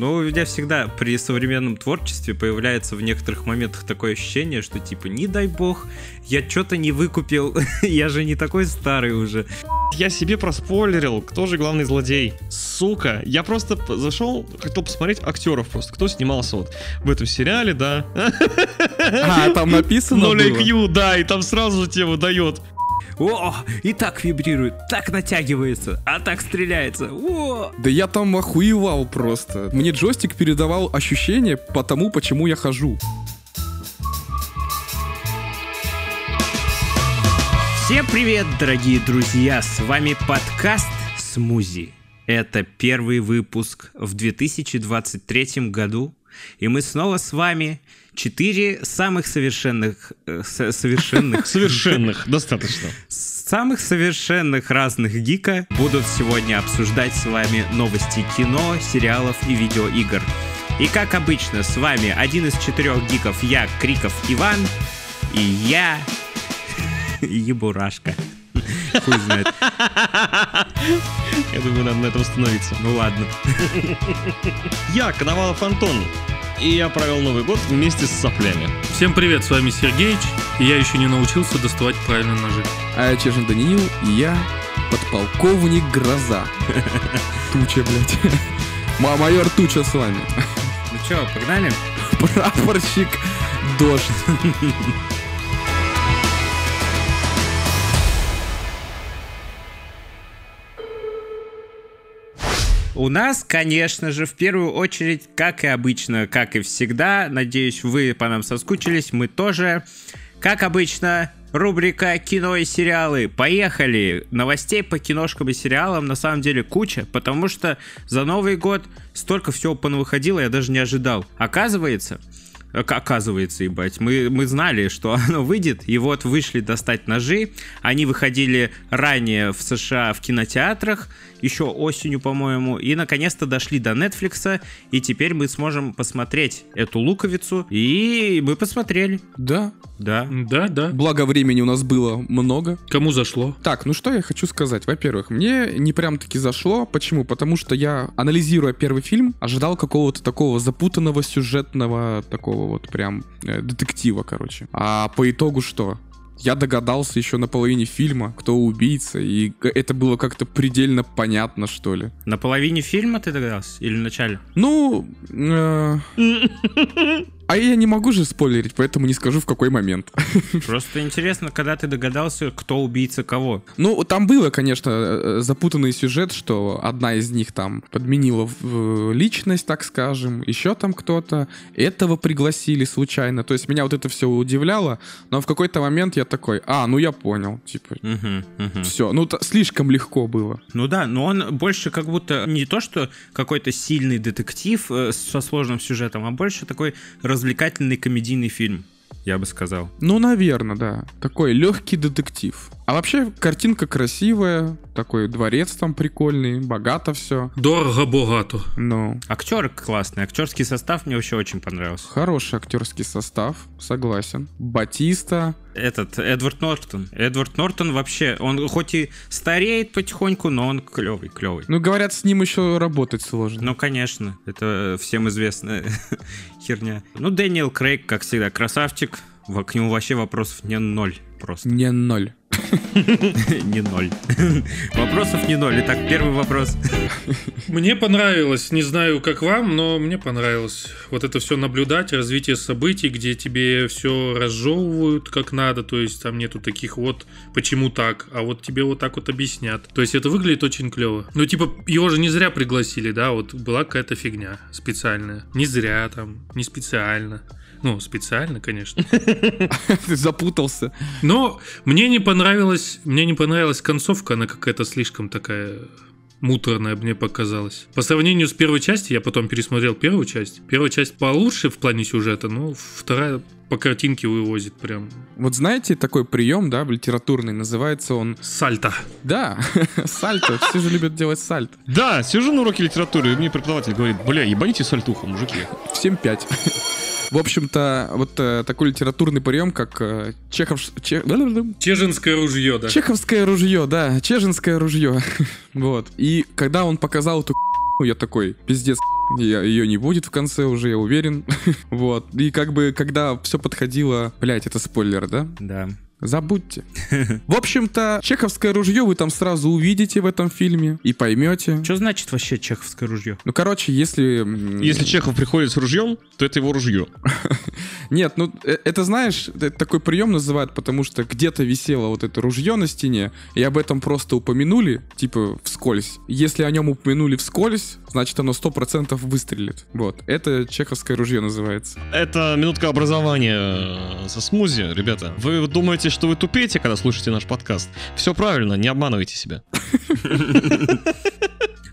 Ну, у меня всегда при современном творчестве появляется в некоторых моментах такое ощущение, что типа, не дай бог, я что-то не выкупил, я же не такой старый уже. Я себе проспойлерил, кто же главный злодей. Сука, я просто зашел, хотел посмотреть актеров просто, кто снимался вот в этом сериале, да. А, там написано Ноль было? IQ, да, и там сразу тебе выдает. О, и так вибрирует, так натягивается, а так стреляется. О! Да я там охуевал просто. Мне джойстик передавал ощущение по тому, почему я хожу. Всем привет, дорогие друзья! С вами подкаст «Смузи». Это первый выпуск в 2023 году, и мы снова с вами четыре самых совершенных... э, со- совершенных... Совершенных, достаточно. Самых совершенных разных гика будут сегодня обсуждать с вами новости кино, сериалов и видеоигр. И как обычно, с вами один из четырех гиков, я, Криков Иван, и я, Ебурашка. Хуй знает. Я думаю, надо на этом остановиться. Ну ладно. Я, Коновалов Антон, и я провел Новый год вместе с соплями. Всем привет, с вами Сергеич, и я еще не научился доставать правильно ножи. А я Чежин Даниил, и я подполковник Гроза. Туча, блядь. Ма- Майор Туча с вами. Ну чё, погнали? Прапорщик Дождь. У нас, конечно же, в первую очередь, как и обычно, как и всегда, надеюсь, вы по нам соскучились, мы тоже. Как обычно, рубрика «Кино и сериалы». Поехали! Новостей по киношкам и сериалам на самом деле куча, потому что за Новый год столько всего понавыходило, я даже не ожидал. Оказывается, Ока- Оказывается, ебать, мы, мы знали, что оно выйдет, и вот вышли достать ножи. Они выходили ранее в США в кинотеатрах, еще осенью, по-моему, и наконец-то дошли до Netflix, и теперь мы сможем посмотреть эту луковицу, и мы посмотрели, Да. да. Да, да. Благо времени у нас было много. Кому зашло? Так, ну что я хочу сказать. Во-первых, мне не прям таки зашло. Почему? Потому что я, анализируя первый фильм, ожидал какого-то такого запутанного сюжетного, такого вот прям э, детектива, короче. А по итогу что? Я догадался еще на половине фильма, кто убийца, и это было как-то предельно понятно, что ли. На половине фильма ты догадался? Или в начале? Ну, э, а я не могу же спойлерить, поэтому не скажу в какой момент. Просто интересно, когда ты догадался, кто убийца кого. Ну, там было, конечно, э, запутанный сюжет, что одна из них там подменила э, личность, так скажем, еще там кто-то. Этого пригласили случайно. То есть меня вот это все удивляло, но в какой-то момент я такой, а, ну я понял, типа, Мгм, мгм. все, ну слишком легко было. Ну да, но он больше как будто не то, что какой-то сильный детектив э, со сложным сюжетом, а больше такой развлекательный комедийный фильм, я бы сказал. Ну, наверное, да. Такой легкий детектив. А вообще картинка красивая, такой дворец там прикольный, богато все. Дорого-богато. Ну, Актер классный, актерский состав мне вообще очень понравился. хороший актерский состав, согласен. Батиста, Этот Эдвард Нортон. Эдвард Нортон вообще, он хоть и стареет потихоньку, но он клевый, клевый. Ну, говорят, с ним еще работать сложно. Ну, конечно, это всем известная херня. Ну, Дэниел Крейг, как всегда, красавчик. Во- К нему вообще вопросов не ноль просто. Не ноль. Не ноль. Вопросов не ноль. Итак, первый вопрос. Мне понравилось, не знаю, как вам, но мне понравилось вот это все наблюдать, развитие событий, где тебе все разжевывают как надо, то есть там нету таких вот почему так, а вот тебе вот так вот объяснят. То есть это выглядит очень клево. Ну, типа, его же не зря пригласили, да, вот была какая-то фигня специальная. Не зря там, не специально. Ну, специально, конечно. Ты запутался. Но мне не понравилась, мне не понравилась концовка, она какая-то слишком такая муторная мне показалась. По сравнению с первой частью, я потом пересмотрел первую часть. Первая часть получше в плане сюжета, но вторая по картинке вывозит прям Вот знаете такой прием, да, литературный, называется он... сальто. Да, сальто. Все же любят делать сальто. Да, сижу на уроке литературы, и мне преподаватель говорит, бля, ебаните сальтуху, мужики. Всем пять. В общем-то, вот э, такой литературный прием, как э, Чехов... Че- Чежинское ружье, да. Чеховское ружье, да, чежинское ружье. вот. И когда он показал эту Ну, я такой, пиздец, я- ее не будет в конце уже, я уверен. вот. И как бы, когда все подходило... Блять, это спойлер, да? Да. Забудьте. В общем-то, чеховское ружье вы там сразу увидите в этом фильме и поймете. Что значит вообще чеховское ружье? Ну, короче, если... Если Чехов приходит с ружьем, то это его ружье. Нет, ну, э, это, знаешь, это такой прием называют, потому что где-то висело вот это ружье на стене, и об этом просто упомянули, типа, вскользь. Если о нем упомянули вскользь, значит, оно 100% выстрелит. Вот. Это чеховское ружье называется. Это минутка образования э, со смузи, ребята. Вы думаете, что вы тупеете, когда слушаете наш подкаст? Все правильно, не обманывайте себя.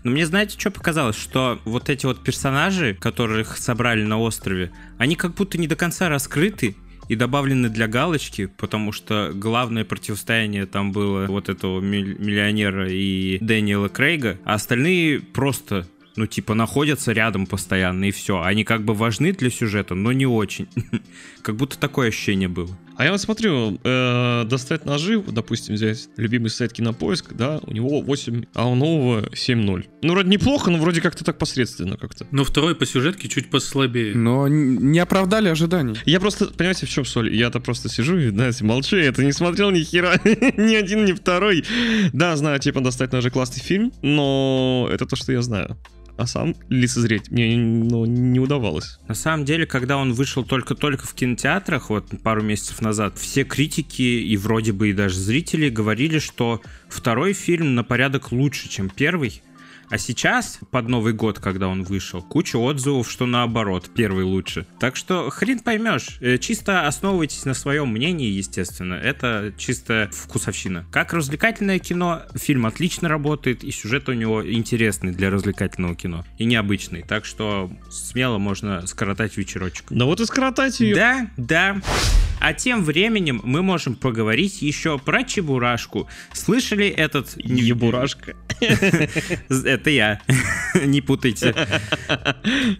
Но мне, знаете, что показалось? Что вот эти вот персонажи, которых собрали на острове, они как будто не до конца раскрыты и добавлены для галочки, потому что главное противостояние там было вот этого миллионера и Дэниела Крейга, а остальные просто ну, типа, находятся рядом постоянно, и все. Они как бы важны для сюжета, но не очень. Как будто такое ощущение было. А я вот смотрю, э, достать ножи, допустим, взять любимый сайт Кинопоиск, да, у него 8, а у нового 7.0. Ну, вроде неплохо, но вроде как-то так посредственно как-то. Но второй по сюжетке чуть послабее. Но не оправдали ожиданий. Я просто, понимаете, в чем соль? Я-то просто сижу и, знаете, молчу, я это не смотрел ни хера, ни один, ни второй. Да, знаю, типа, достать ножи классный фильм, но это то, что я знаю. А сам лицезреть мне ну, не удавалось. На самом деле, когда он вышел только-только в кинотеатрах, вот пару месяцев назад, все критики и вроде бы и даже зрители говорили, что второй фильм на порядок лучше, чем первый. А сейчас, под Новый год, когда он вышел, куча отзывов, что наоборот, первый лучше. Так что хрен поймешь. Э, Чисто основывайтесь на своем мнении, естественно. Это чисто вкусовщина. Как развлекательное кино, фильм отлично работает, и сюжет у него интересный для развлекательного кино. И необычный. Так что смело можно скоротать вечерочек. Да вот и скоротать ее. Да, да. А тем временем мы можем поговорить еще про Чебурашку. Слышали этот... Ебурашка. Это я. Не путайте.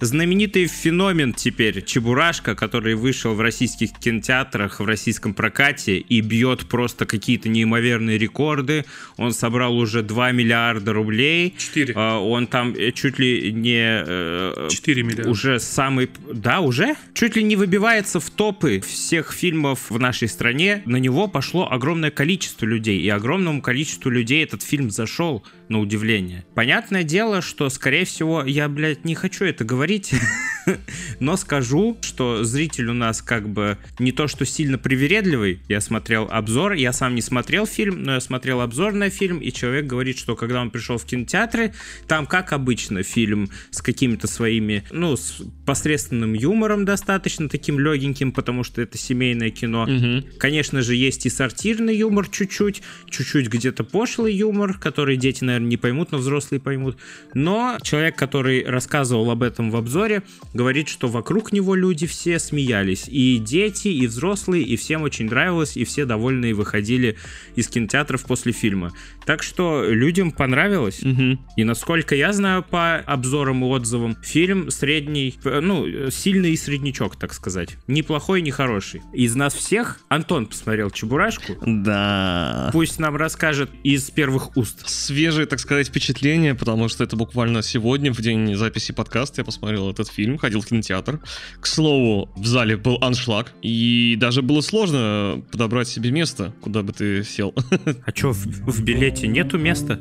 Знаменитый феномен теперь Чебурашка, который вышел в российских кинотеатрах, в российском прокате и бьет просто какие-то неимоверные рекорды. Он собрал уже 2 миллиарда рублей. Четыре. А, Он там э, чуть ли не... э, 4 миллиарда. уже самый... Да, уже? Чуть ли не выбивается в топы всех фильмов в нашей стране. На него пошло огромное количество людей. И огромному количеству людей этот фильм зашел, на удивление. Понятное дело, что, скорее всего, я, блядь, не хочу это говорить, но скажу, что зритель у нас как бы не то, что сильно привередливый. Я смотрел обзор, я сам не смотрел фильм, но я смотрел обзор на фильм, и человек говорит, что когда он пришел в кинотеатры, там, как обычно, фильм с какими-то своими, ну, с посредственным юмором достаточно таким легеньким, потому что это семейное кино. Мгм. Конечно же, есть и сортирный юмор чуть-чуть, чуть-чуть где-то пошлый юмор, который дети, наверное, не поймут, но взрослые поймут. Но человек, который рассказывал об этом в обзоре, говорит, что вокруг него люди все смеялись. И дети, и взрослые, и всем очень нравилось, и все довольные выходили из кинотеатров после фильма. Так что людям понравилось. Мгм. И насколько я знаю по обзорам и отзывам, фильм средний, э, ну, сильный и среднячок, так сказать. Неплохой, не хороший. Из нас всех Антон посмотрел Чебурашку. Да. Пусть нам расскажет из первых уст. Свежие, так сказать, впечатления, потому что это буквально сегодня, в день записи подкаста, я посмотрел этот фильм, ходил в кинотеатр. К слову, в зале был аншлаг, и даже было сложно подобрать себе место, куда бы ты сел. А чё, в, в билете нету места?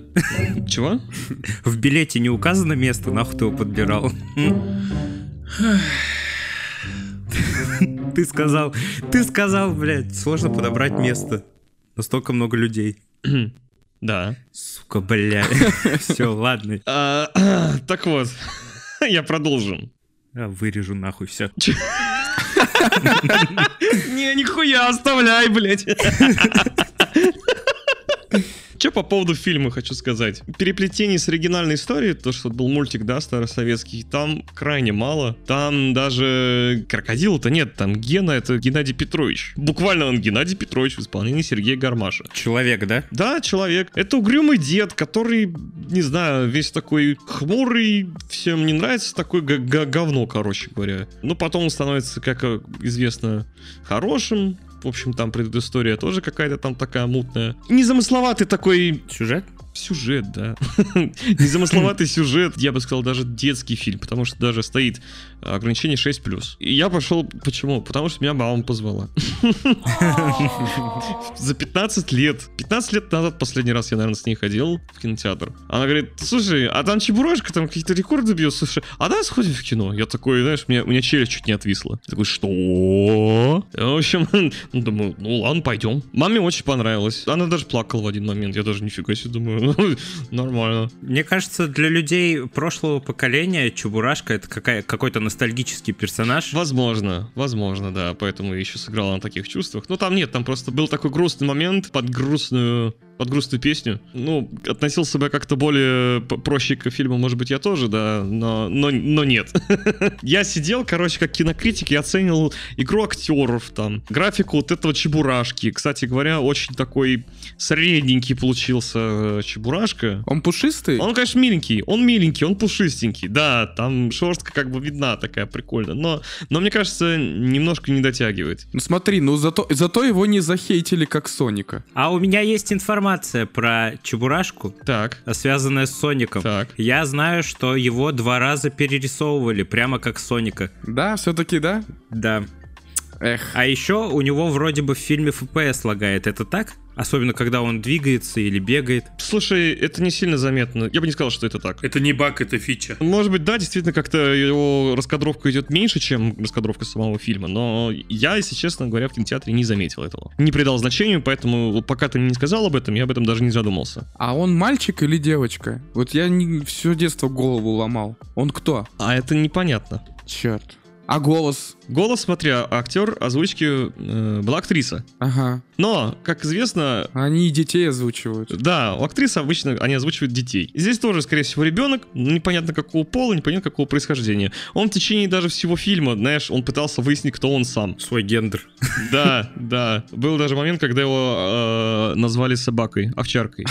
Чего? В билете не указано место, нахуй ты его подбирал? Ты сказал, ты сказал, блядь, сложно подобрать место. Настолько много людей. Да. Сука, блядь. Все, ладно. А, Так вот, я продолжу. Вырежу нахуй все. Не, нихуя, оставляй, блядь. Че по поводу фильма хочу сказать. Переплетений с оригинальной историей, то, что был мультик, да, старосоветский, там крайне мало. Там даже крокодила-то нет, там Гена это Геннадий Петрович. Буквально он Геннадий Петрович в исполнении Сергея Гармаша. Человек, да? Да, человек. Это угрюмый дед, который, не знаю, весь такой хмурый, всем не нравится, такой говно, короче говоря. Но потом он становится, как э, известно, хорошим. В общем, там предыстория тоже какая-то там такая мутная. Незамысловатый такой Сюжет? Сюжет, да. Незамысловатый сюжет, я бы сказал, даже детский фильм, потому что даже стоит ограничение 6+. И я пошел, почему? Потому что меня мама позвала. За 15 лет. 15 лет назад последний раз я, наверное, с ней ходил в кинотеатр. Она говорит, слушай, а там Чебурашка, там какие-то рекорды бьет, слушай, а давай сходим в кино? Я такой, знаешь, у меня, у меня челюсть чуть не отвисла. Я такой, что? В общем, думаю, ну ладно, пойдем. Маме очень понравилось. Она даже плакала в один момент. Я даже нифига себе думаю, нормально. Мне кажется, для людей прошлого поколения Чебурашка это какая, какой-то ностальгический персонаж. Возможно, возможно, да. Поэтому еще сыграла на таких чувствах. Но там нет, там просто был такой грустный момент под грустную под грустную песню. Ну, относился бы как-то более проще к фильму, может быть, я тоже, да, но, но, но нет. я сидел, короче, как кинокритик, и оценил игру актеров, там, графику вот этого Чебурашки. Кстати говоря, очень такой средненький получился э, Чебурашка. Он пушистый? Он, конечно, миленький. Он миленький, он пушистенький. Да, там шерстка как бы видна такая прикольная. Но, но мне кажется, немножко не дотягивает. Ну смотри, ну зато, зато его не захейтили как Соника. А у меня есть информация информация про Чебурашку, так. связанная с Соником. Так. Я знаю, что его два раза перерисовывали, прямо как Соника. Да, все-таки да? Да. Эх. А еще у него вроде бы в фильме FPS лагает. Это так? Особенно, когда он двигается или бегает. Слушай, это не сильно заметно. Я бы не сказал, что это так. Это не баг, это фича. Может быть, да, действительно, как-то его раскадровка идет меньше, чем раскадровка самого фильма, но я, если честно говоря, в кинотеатре не заметил этого. Не придал значению, поэтому пока ты мне не сказал об этом, я об этом даже не задумался. А он мальчик или девочка? Вот я не, все детство голову ломал. Он кто? А это непонятно. Черт. А голос? Голос, смотря, актер озвучки э, была актриса. Ага. Но, как известно... Они и детей озвучивают. Да, у актрисы обычно они озвучивают детей. Здесь тоже, скорее всего, ребенок, непонятно какого пола, непонятно какого происхождения. Он в течение даже всего фильма, знаешь, он пытался выяснить, кто он сам. Свой гендер. Да, да. Был даже момент, когда его э, назвали собакой, овчаркой.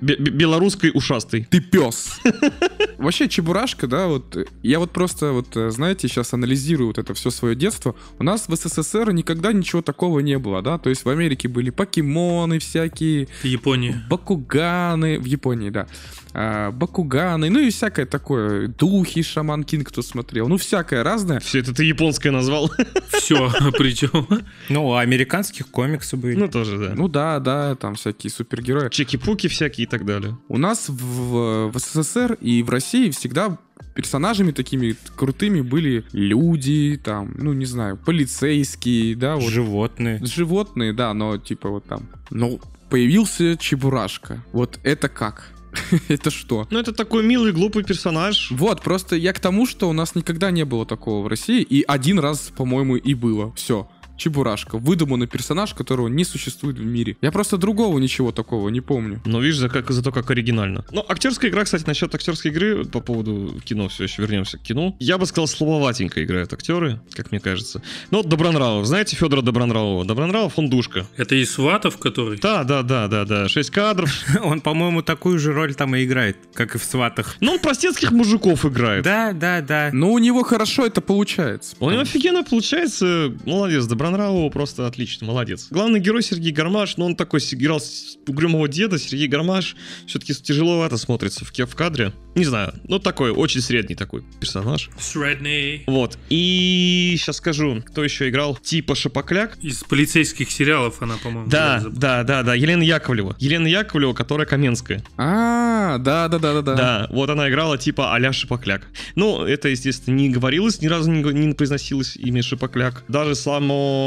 Белорусской ушастой. Ты пес. Вообще, Чебурашка, да, вот я вот просто, вот, э, знаете, сейчас анализирую вот это все свое детство. У нас в СССР никогда ничего такого не было, да, то есть в Америке были покемоны всякие. В Японии. Бакуганы, в Японии, да. А, Бакуганы, ну и всякое такое. Духи, Шаман Кинг, кто смотрел. Ну, всякое разное. Все это ты японское назвал. Все, причем. Ну, американских комиксы были. Ну, тоже, да. Ну да, да, там всякие супергерои. Чеки-пуки всякие и так далее. У нас в, в СССР и в России всегда персонажами такими крутыми были люди, там, ну, не знаю, полицейские, да, вот. Животные. Животные, да, но типа вот там. Ну, появился Чебурашка. Вот это как? это что? Ну, это такой милый, глупый персонаж. Вот, просто я к тому, что у нас никогда не было такого в России, и один раз, по-моему, и было. Все. Чебурашка. Выдуманный персонаж, которого не существует в мире. Я просто другого ничего такого не помню. Но видишь, за, как, за то, как оригинально. Ну, актерская игра, кстати, насчет актерской игры, по поводу кино, все еще вернемся к кино. Я бы сказал, слабоватенько играют актеры, как мне кажется. Ну, вот Добронравов. Знаете Федора Добронравова? Добронравов, он душка. Это из Сватов, который? Да, да, да, да, да. Шесть кадров. Он, по-моему, такую же роль там и играет, как и в Сватах. Ну, он простецких мужиков играет. Да, да, да. Но у него хорошо это получается. У него офигенно получается. Молодец, Добронравова просто отлично, молодец. Главный герой Сергей Гармаш, но ну, он такой играл угрюмого деда, Сергей Гармаш все-таки тяжеловато смотрится в, в кадре. Не знаю, ну такой, очень средний такой персонаж. Средний. Вот, и сейчас скажу, кто еще играл, типа Шапокляк. Из полицейских сериалов она, по-моему. Да, да, да, да, Елена Яковлева. Елена Яковлева, которая Каменская. А, да, да, да, да, да. Да, вот она играла типа а-ля Шапокляк. Ну, это, естественно, не говорилось, ни разу не, не произносилось имя Шапокляк. Даже само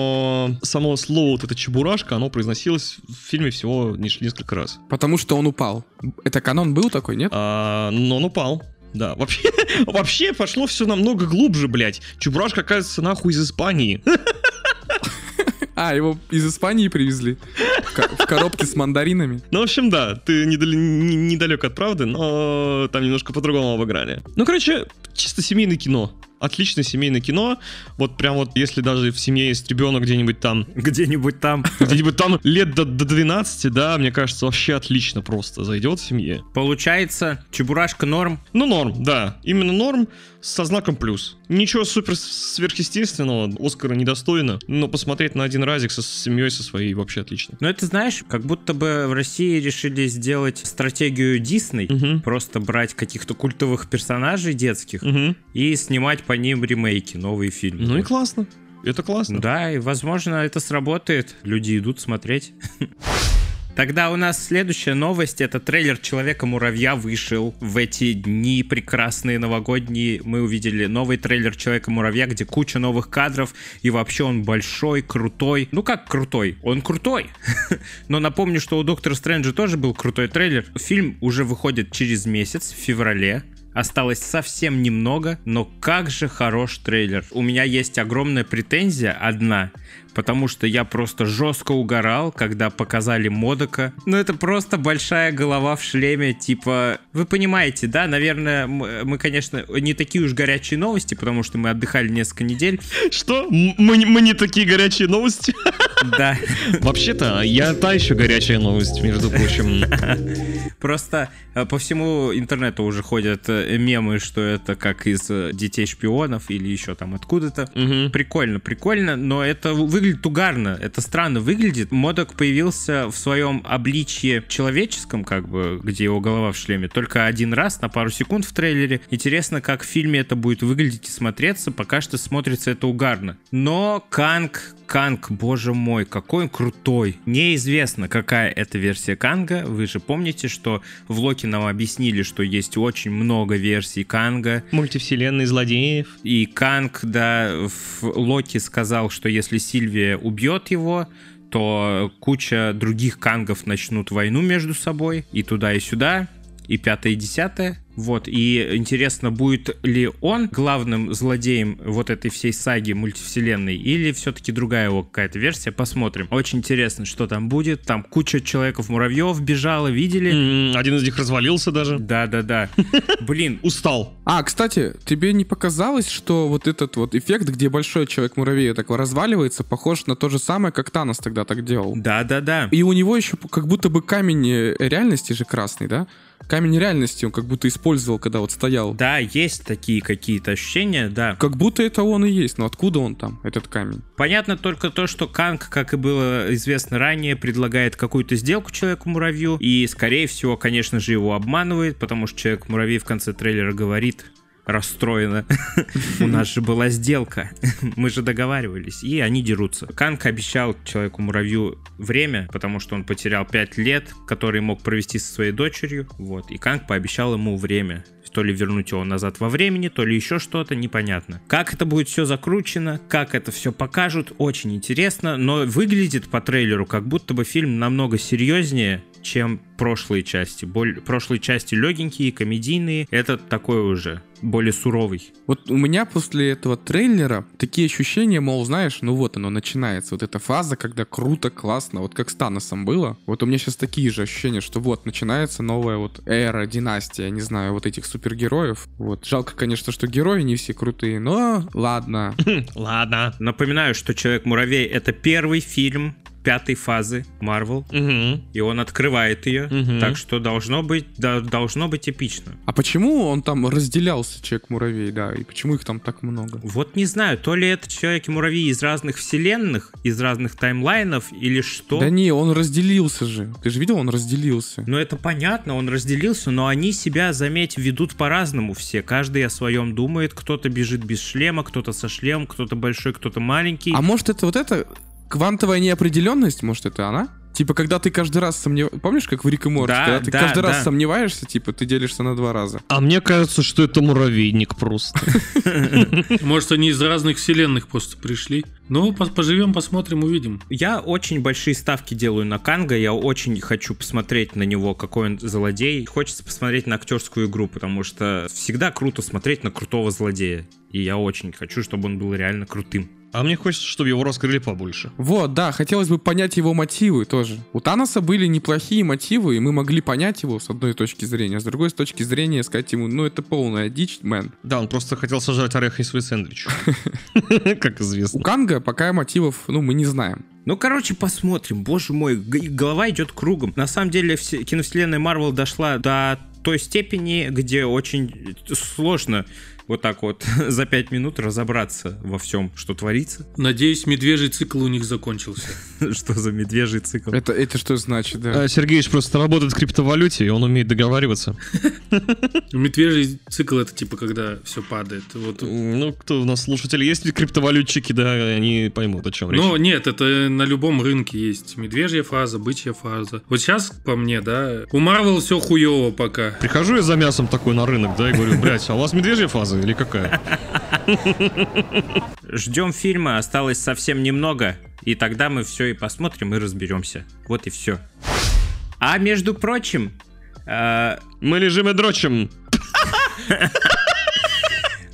само слово вот это чебурашка, оно произносилось в фильме всего несколько раз. Потому что он упал. Это канон был такой, нет? А, но он упал. Да, вообще, вообще пошло все намного глубже, блядь. Чебурашка, оказывается, нахуй из Испании. А, его из Испании привезли? В коробке с мандаринами? Ну, в общем, да, ты недалек от правды, но там немножко по-другому обыграли. Ну, короче, чисто семейное кино отличное семейное кино. Вот прям вот, если даже в семье есть ребенок где-нибудь там, Где-нибудь там. где-нибудь там лет до, до 12, да, мне кажется, вообще отлично просто зайдет в семье. Получается, Чебурашка норм. Ну, норм, да. Именно норм со знаком плюс. Ничего супер сверхъестественного, Оскара недостойно, но посмотреть на один разик со семьей со своей вообще отлично. Но это, знаешь, как будто бы в России решили сделать стратегию Дисней, Мгм. просто брать каких-то культовых персонажей детских Мгм. и снимать по ним ремейки, новые фильмы. Ну и классно. Это классно. Да, и возможно это сработает. Люди идут смотреть. Тогда у нас следующая новость. Это трейлер Человека-муравья вышел в эти дни прекрасные новогодние. Мы увидели новый трейлер Человека-муравья, где куча новых кадров. И вообще он большой, крутой. Ну как крутой? Он крутой. Но напомню, что у Доктора Стрэнджа тоже был крутой трейлер. Фильм уже выходит через месяц, в феврале. Осталось совсем немного, но как же хорош трейлер. У меня есть огромная претензия, одна, потому что я просто жестко угорал, когда показали Модока. Ну это просто большая голова в шлеме, типа... Вы понимаете, да? Наверное, мы, конечно, не такие уж горячие новости, потому что мы отдыхали несколько недель. Что? Мы, мы не такие горячие новости? Да, Вообще-то, я та еще горячая новость, между прочим. просто э, по всему интернету уже ходят э, мемы, что это как из э, детей шпионов или еще там откуда-то. Мгм. Прикольно, прикольно, но это выглядит угарно, это странно выглядит. Модок появился в своем обличье человеческом, как бы, где его голова в шлеме, только один раз на пару секунд в трейлере. Интересно, как в фильме это будет выглядеть и смотреться, пока что смотрится это угарно. Но Канг, Канг, боже мой, какой он крутой. Неизвестно, какая это версия Канга. Вы же помните, что в Локи нам объяснили, что есть очень много версий Канга. Мультивселенной злодеев. И Канг, да, в Локи сказал, что если Сильвия убьет его, то куча других Кангов начнут войну между собой, и туда, и сюда, и пятое, и десятое. Вот, и интересно, будет ли он главным злодеем вот этой всей саги мультивселенной, или все-таки другая его какая-то версия, посмотрим. Очень интересно, что там будет. Там куча человеков-муравьев бежала, видели? Один из них развалился даже. Да-да-да. Блин, Устал. А, кстати, тебе не показалось, что вот этот вот эффект, где большой человек-муравей такой разваливается, похож на то же самое, как Танос тогда так делал? да-да-да. И у него еще как будто бы камень э, реальности же красный, да? Камень реальности он как будто использовал, когда вот стоял. Да, есть такие какие-то ощущения, да. Как будто это он и есть, но откуда он там, этот камень? Понятно только то, что Канг, как и было известно ранее, предлагает какую-то сделку Человеку-муравью, и, скорее всего, конечно же, его обманывает, потому что Человек-муравей в конце трейлера говорит расстроена. У нас же была сделка. Мы же договаривались. И они дерутся. Канг обещал Человеку-муравью время, потому что он потерял 5 лет, которые мог провести со своей дочерью. Вот. И Канг пообещал ему время то ли вернуть его назад во времени, то ли еще что-то, непонятно. Как это будет все закручено, как это все покажут, очень интересно, но выглядит по трейлеру, как будто бы фильм намного серьезнее, чем прошлые части. Боль... Прошлые части легенькие, комедийные, этот такой уже более суровый. Вот у меня после этого трейлера такие ощущения, мол, знаешь, ну вот оно начинается, вот эта фаза, когда круто, классно, вот как с Таносом было. Вот у меня сейчас такие же ощущения, что вот начинается новая вот эра, династия, не знаю, вот этих супергероев. Вот жалко, конечно, что герои не все крутые, но ладно. Ладно. Напоминаю, что Человек-муравей это первый фильм пятой фазы Marvel, Мгм. и он открывает ее, Мгм. так что должно быть, да, должно быть эпично. А почему он там разделялся, Человек-муравей, да, и почему их там так много? Вот не знаю, то ли это Человек-муравей из разных вселенных, из разных таймлайнов, или что. Да не, он разделился же. Ты же видел, он разделился. Ну это понятно, он разделился, но они себя, заметь, ведут по-разному все. Каждый о своем думает, кто-то бежит без шлема, кто-то со шлемом, кто-то большой, кто-то маленький. А может это вот это квантовая неопределенность, может это она? Типа, когда ты каждый раз сомневаешься... Помнишь, как в Рик и Морти? Да, когда ты да, каждый раз да. сомневаешься, типа, ты делишься на два раза. А мне кажется, что это муравейник просто. Может, они из разных вселенных просто пришли. Ну, по- поживем, посмотрим, увидим. Я очень большие ставки делаю на Канга, я очень хочу посмотреть на него, какой он злодей. Хочется посмотреть на актерскую игру, потому что всегда круто смотреть на крутого злодея. И я очень хочу, чтобы он был реально крутым. А мне хочется, чтобы его раскрыли побольше. Вот, да, хотелось бы понять его мотивы тоже. У Таноса были неплохие мотивы, и мы могли понять его с одной точки зрения, а с другой с точки зрения сказать ему, ну это полная дичь, мэн. Да, он просто хотел сожрать орехи свой сэндвич. Как У известно. Канга пока мотивов, ну, мы не знаем. Ну, короче, посмотрим. Боже мой, голова идет кругом. На самом деле, все, киновселенная Марвел дошла до той степени, где очень сложно вот так вот за пять минут разобраться во всем, что творится. Надеюсь, медвежий цикл у них закончился. Что за медвежий цикл. Это, это что значит, да? А, Сергеевич просто работает в криптовалюте, и он умеет договариваться. Медвежий цикл это типа когда все падает. Вот. Ну, кто у нас слушатели есть криптовалютчики, да, они поймут, о чем речь. Но нет, это на любом рынке есть медвежья фаза, бычья фаза. Вот сейчас, по мне, да, у Марвел все хуево пока. Прихожу я за мясом такой на рынок, да, и говорю, блядь, а у вас медвежья фаза или какая? Ждем фильма, осталось совсем немного, и тогда мы все и посмотрим и разберемся. Вот и все. А между прочим, э, Мы лежим и дрочим.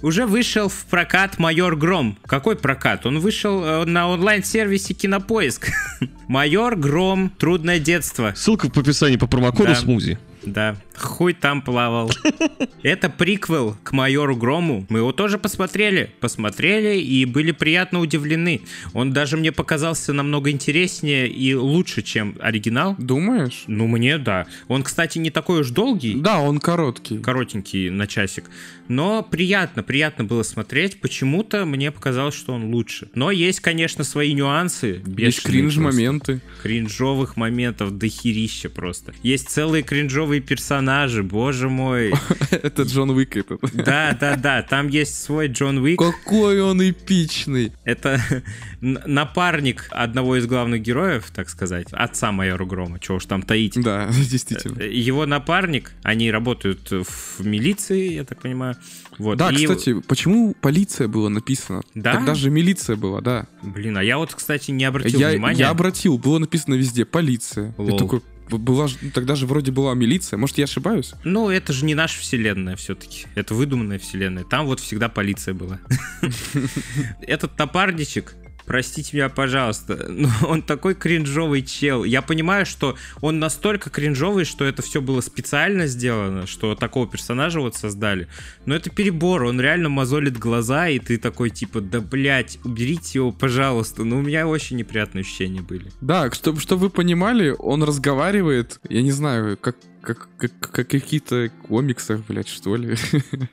уже вышел в прокат Майор Гром. Какой прокат? Он вышел э, на онлайн-сервисе Кинопоиск. Майор Гром. Трудное детство. Ссылка в описании по промокоду Да. смузи. Да, хуй там плавал. Это приквел к Майору Грому. Мы его тоже посмотрели. Посмотрели и были приятно удивлены. Он даже мне показался намного интереснее и лучше, чем оригинал. Думаешь? Ну, мне да. Он, кстати, не такой уж долгий. Да, он короткий. коротенький на часик. Но приятно, приятно было смотреть. Почему-то мне показалось, что он лучше. Но есть, конечно, свои нюансы. Есть кринж-моменты. Кринжовых моментов дохерища просто. Есть целые кринжовые персонажи, боже мой. Это Джон Уик этот. Да, да, да, там есть свой Джон Уик. Какой он эпичный. Это напарник одного из главных героев, так сказать, отца майора Грома, чего уж там таить. Да, действительно. Его напарник, они работают в милиции, я так понимаю. Вот. Да, и- кстати, почему полиция была написано? Да? Тогда же милиция была, да. Блин, а я вот, кстати, не обратил Я, внимания. я обратил, было написано везде полиция. Я Лол. такой, «Б- была тогда же вроде была милиция. Может, я ошибаюсь? Ну, это же не наша вселенная все-таки. Это выдуманная вселенная. Там вот всегда полиция была. Этот напарничек, простите меня, пожалуйста, но он такой кринжовый чел. Я понимаю, что он настолько кринжовый, что это все было специально сделано, что такого персонажа вот создали. Но это перебор, он реально мозолит глаза, и ты такой типа, да блять, уберите его, пожалуйста. Ну, у меня очень неприятные ощущения были. Да, чтобы чтоб вы понимали, он разговаривает, я не знаю, как как, как, как в каких-то комиксах, блядь, что ли.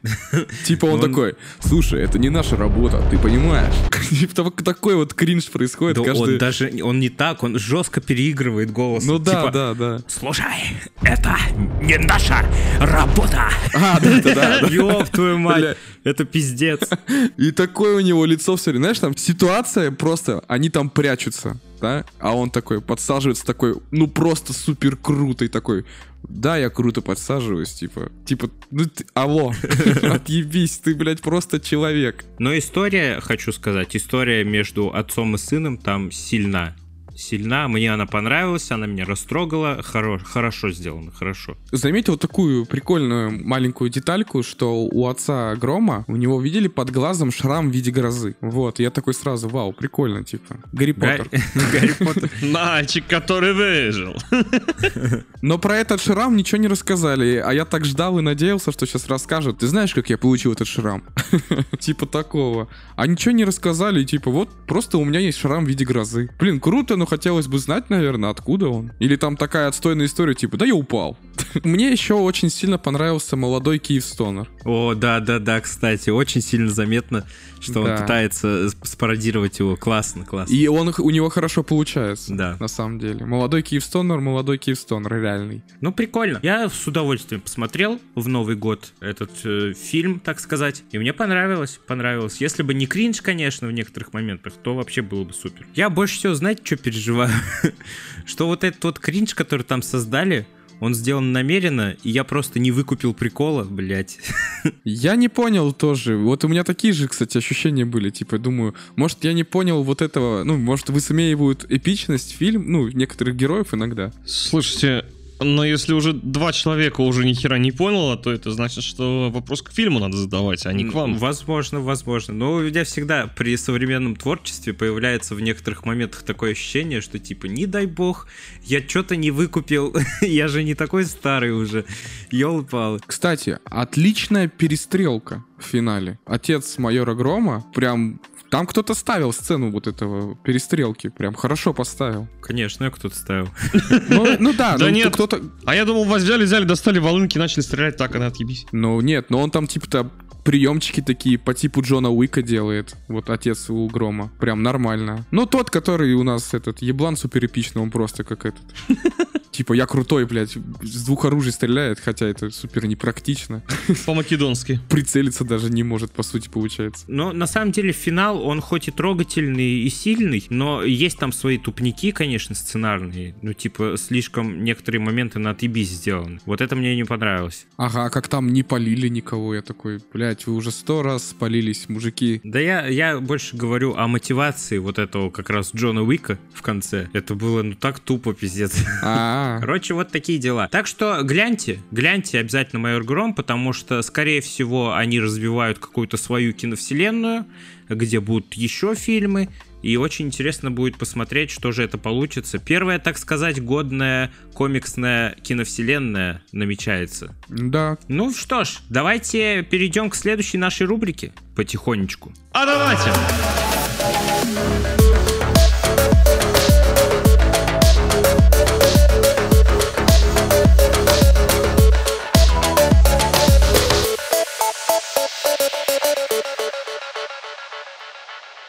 Типа он Он- такой, слушай, это не наша работа, ты понимаешь? Типа так- такой вот кринж происходит Да он каждый... даже, он не так, он жестко переигрывает голос. Ну да, Типа, да, да. Слушай, это не наша работа. А, да, да, да. Ёб твою мать, это пиздец. И такое у него лицо все время, знаешь, там ситуация просто, они там прячутся, да, а он такой подсаживается такой, ну просто супер круто и такой, да, я круто подсаживаюсь, типа, типа, ну ты, алло, отъебись, ты, блядь, просто человек. Но история, хочу сказать, история между отцом и сыном там сильна. Сильна, мне она понравилась, она меня растрогала, хоро- хорошо сделано, хорошо. Заметил вот такую прикольную маленькую детальку, что у отца Грома, у него, видели, под глазом шрам в виде грозы. Вот, я такой сразу, вау, прикольно, типа, Гарри Га- Поттер. Гарри Поттер. Мальчик, который выжил. Но про этот шрам ничего не рассказали, а я так ждал и надеялся, что сейчас расскажут. Ты знаешь, как я получил этот шрам? Типа такого. А ничего не рассказали, типа вот просто у меня есть шрам в виде грозы. Блин, круто, но хотелось бы знать, наверное, откуда он. Или там такая отстойная история, типа, да я упал. Мне еще очень сильно понравился молодой Киев Стонер. О, да, да, да, кстати, очень сильно заметно, что он Да. пытается с- спародировать его. Классно, классно. И он, у него хорошо получается. Да. На самом деле. Молодой Киев Стонер, молодой Киев Стонер, реальный. Ну, прикольно. Я с удовольствием посмотрел в Новый год этот э, фильм, так сказать. И мне понравилось, понравилось. Если бы не кринж, конечно, в некоторых моментах, то вообще было бы супер. Я больше всего, знаете, что переживаю? Что вот этот вот кринж, который там создали, он сделан намеренно, и я просто не выкупил прикола, блядь. Я не понял тоже. Вот у меня такие же, кстати, ощущения были. Типа, думаю, может, я не понял вот этого. Ну, может, высмеивают эпичность фильм, ну, некоторых героев иногда. Слушайте, Но если уже два человека уже ни хера не поняло, то это значит, что вопрос к фильму надо задавать, а не к вам. Возможно, возможно. Но у меня всегда при современном творчестве появляется в некоторых моментах такое ощущение, что типа, не дай бог, я что-то не выкупил, я же не такой старый уже. Ёлы-палы. Кстати, отличная перестрелка в финале. Отец майора Грома прям там кто-то ставил сцену вот этого перестрелки, прям хорошо поставил. Конечно, кто-то ставил. Ну, ну да, Да ну, нет. кто-то... А я думал, вас взяли, взяли, достали волынки, начали стрелять, так, она отъебись. Ну нет, но он там типа-то приемчики такие по типу Джона Уика делает. Вот отец у Грома. Прям нормально. Ну тот, который у нас этот еблан супер эпичный, он просто как этот. Типа, я крутой, блядь, с двух оружий стреляет, хотя это супер непрактично. По-македонски. Прицелиться даже не может, по сути, получается. Но на самом деле финал, он хоть и трогательный и сильный, но есть там свои тупники, конечно, сценарные. Ну, типа, слишком некоторые моменты на отъебись сделаны. Вот это мне не понравилось. Ага, как там не полили никого, я такой, блядь, вы уже сто раз спалились, мужики. Да я, я больше говорю о мотивации вот этого как раз Джона Уика в конце. Это было ну так тупо, пиздец. А, Короче, вот такие дела. Так что гляньте, гляньте обязательно Майор Гром, потому что, скорее всего, они развивают какую-то свою киновселенную, где будут еще фильмы, и очень интересно будет посмотреть, что же это получится. Первая, так сказать, годная комиксная киновселенная намечается. да. Ну что ж, давайте перейдем к следующей нашей рубрике потихонечку. А давайте!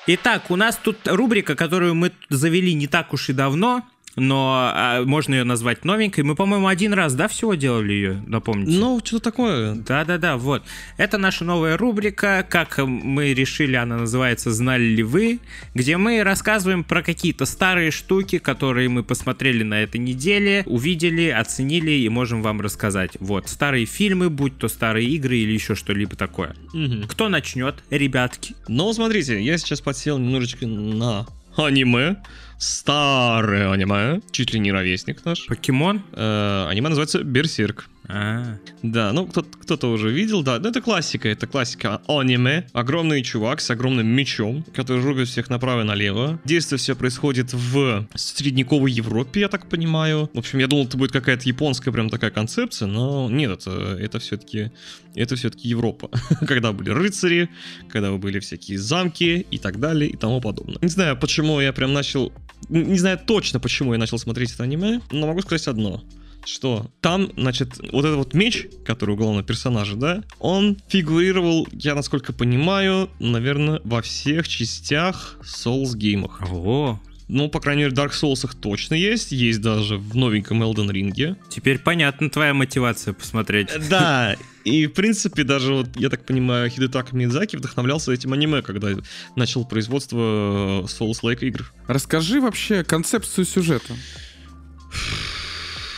Итак, у нас тут рубрика, которую мы завели не так уж и давно, но а, можно ее назвать новенькой. Мы, по-моему, один раз, да, всего делали ее, напомните? Ну, что такое? Да-да-да, вот. Это наша новая рубрика, как мы решили, она называется «Знали ли вы?», где мы рассказываем про какие-то старые штуки, которые мы посмотрели на этой неделе, увидели, оценили и можем вам рассказать. Вот, старые фильмы, будь то старые игры или еще что-либо такое. Мгм. Кто начнет, ребятки? Ну, смотрите, я сейчас подсел немножечко на аниме. Старое аниме. Чуть ли не ровесник наш. Покемон? Э, аниме называется Берсерк. А, Да, ну кто- кто-то уже видел, да. Ну, это классика, это классика аниме. Огромный чувак с огромным мечом, который рубит всех направо и налево. Действие все происходит в средневековой Европе, я так понимаю. В общем, я думал, это будет какая-то японская прям такая концепция, но нет, это, это все-таки это все-таки Европа. когда были рыцари, когда были всякие замки и так далее и тому подобное. Не знаю, почему я прям начал... Не знаю точно, почему я начал смотреть это аниме, но могу сказать одно что там, значит, вот этот вот меч, который у главного персонажа, да, он фигурировал, я насколько понимаю, наверное, во всех частях Souls геймах. Ого, Ну, по крайней мере, в Dark Souls точно есть, есть даже в новеньком Elden Ring. теперь понятна твоя мотивация посмотреть. Да, и в принципе даже вот, я так понимаю, Хидетака Мидзаки вдохновлялся этим аниме, когда начал производство э, Souls-like игр. Расскажи вообще концепцию сюжета.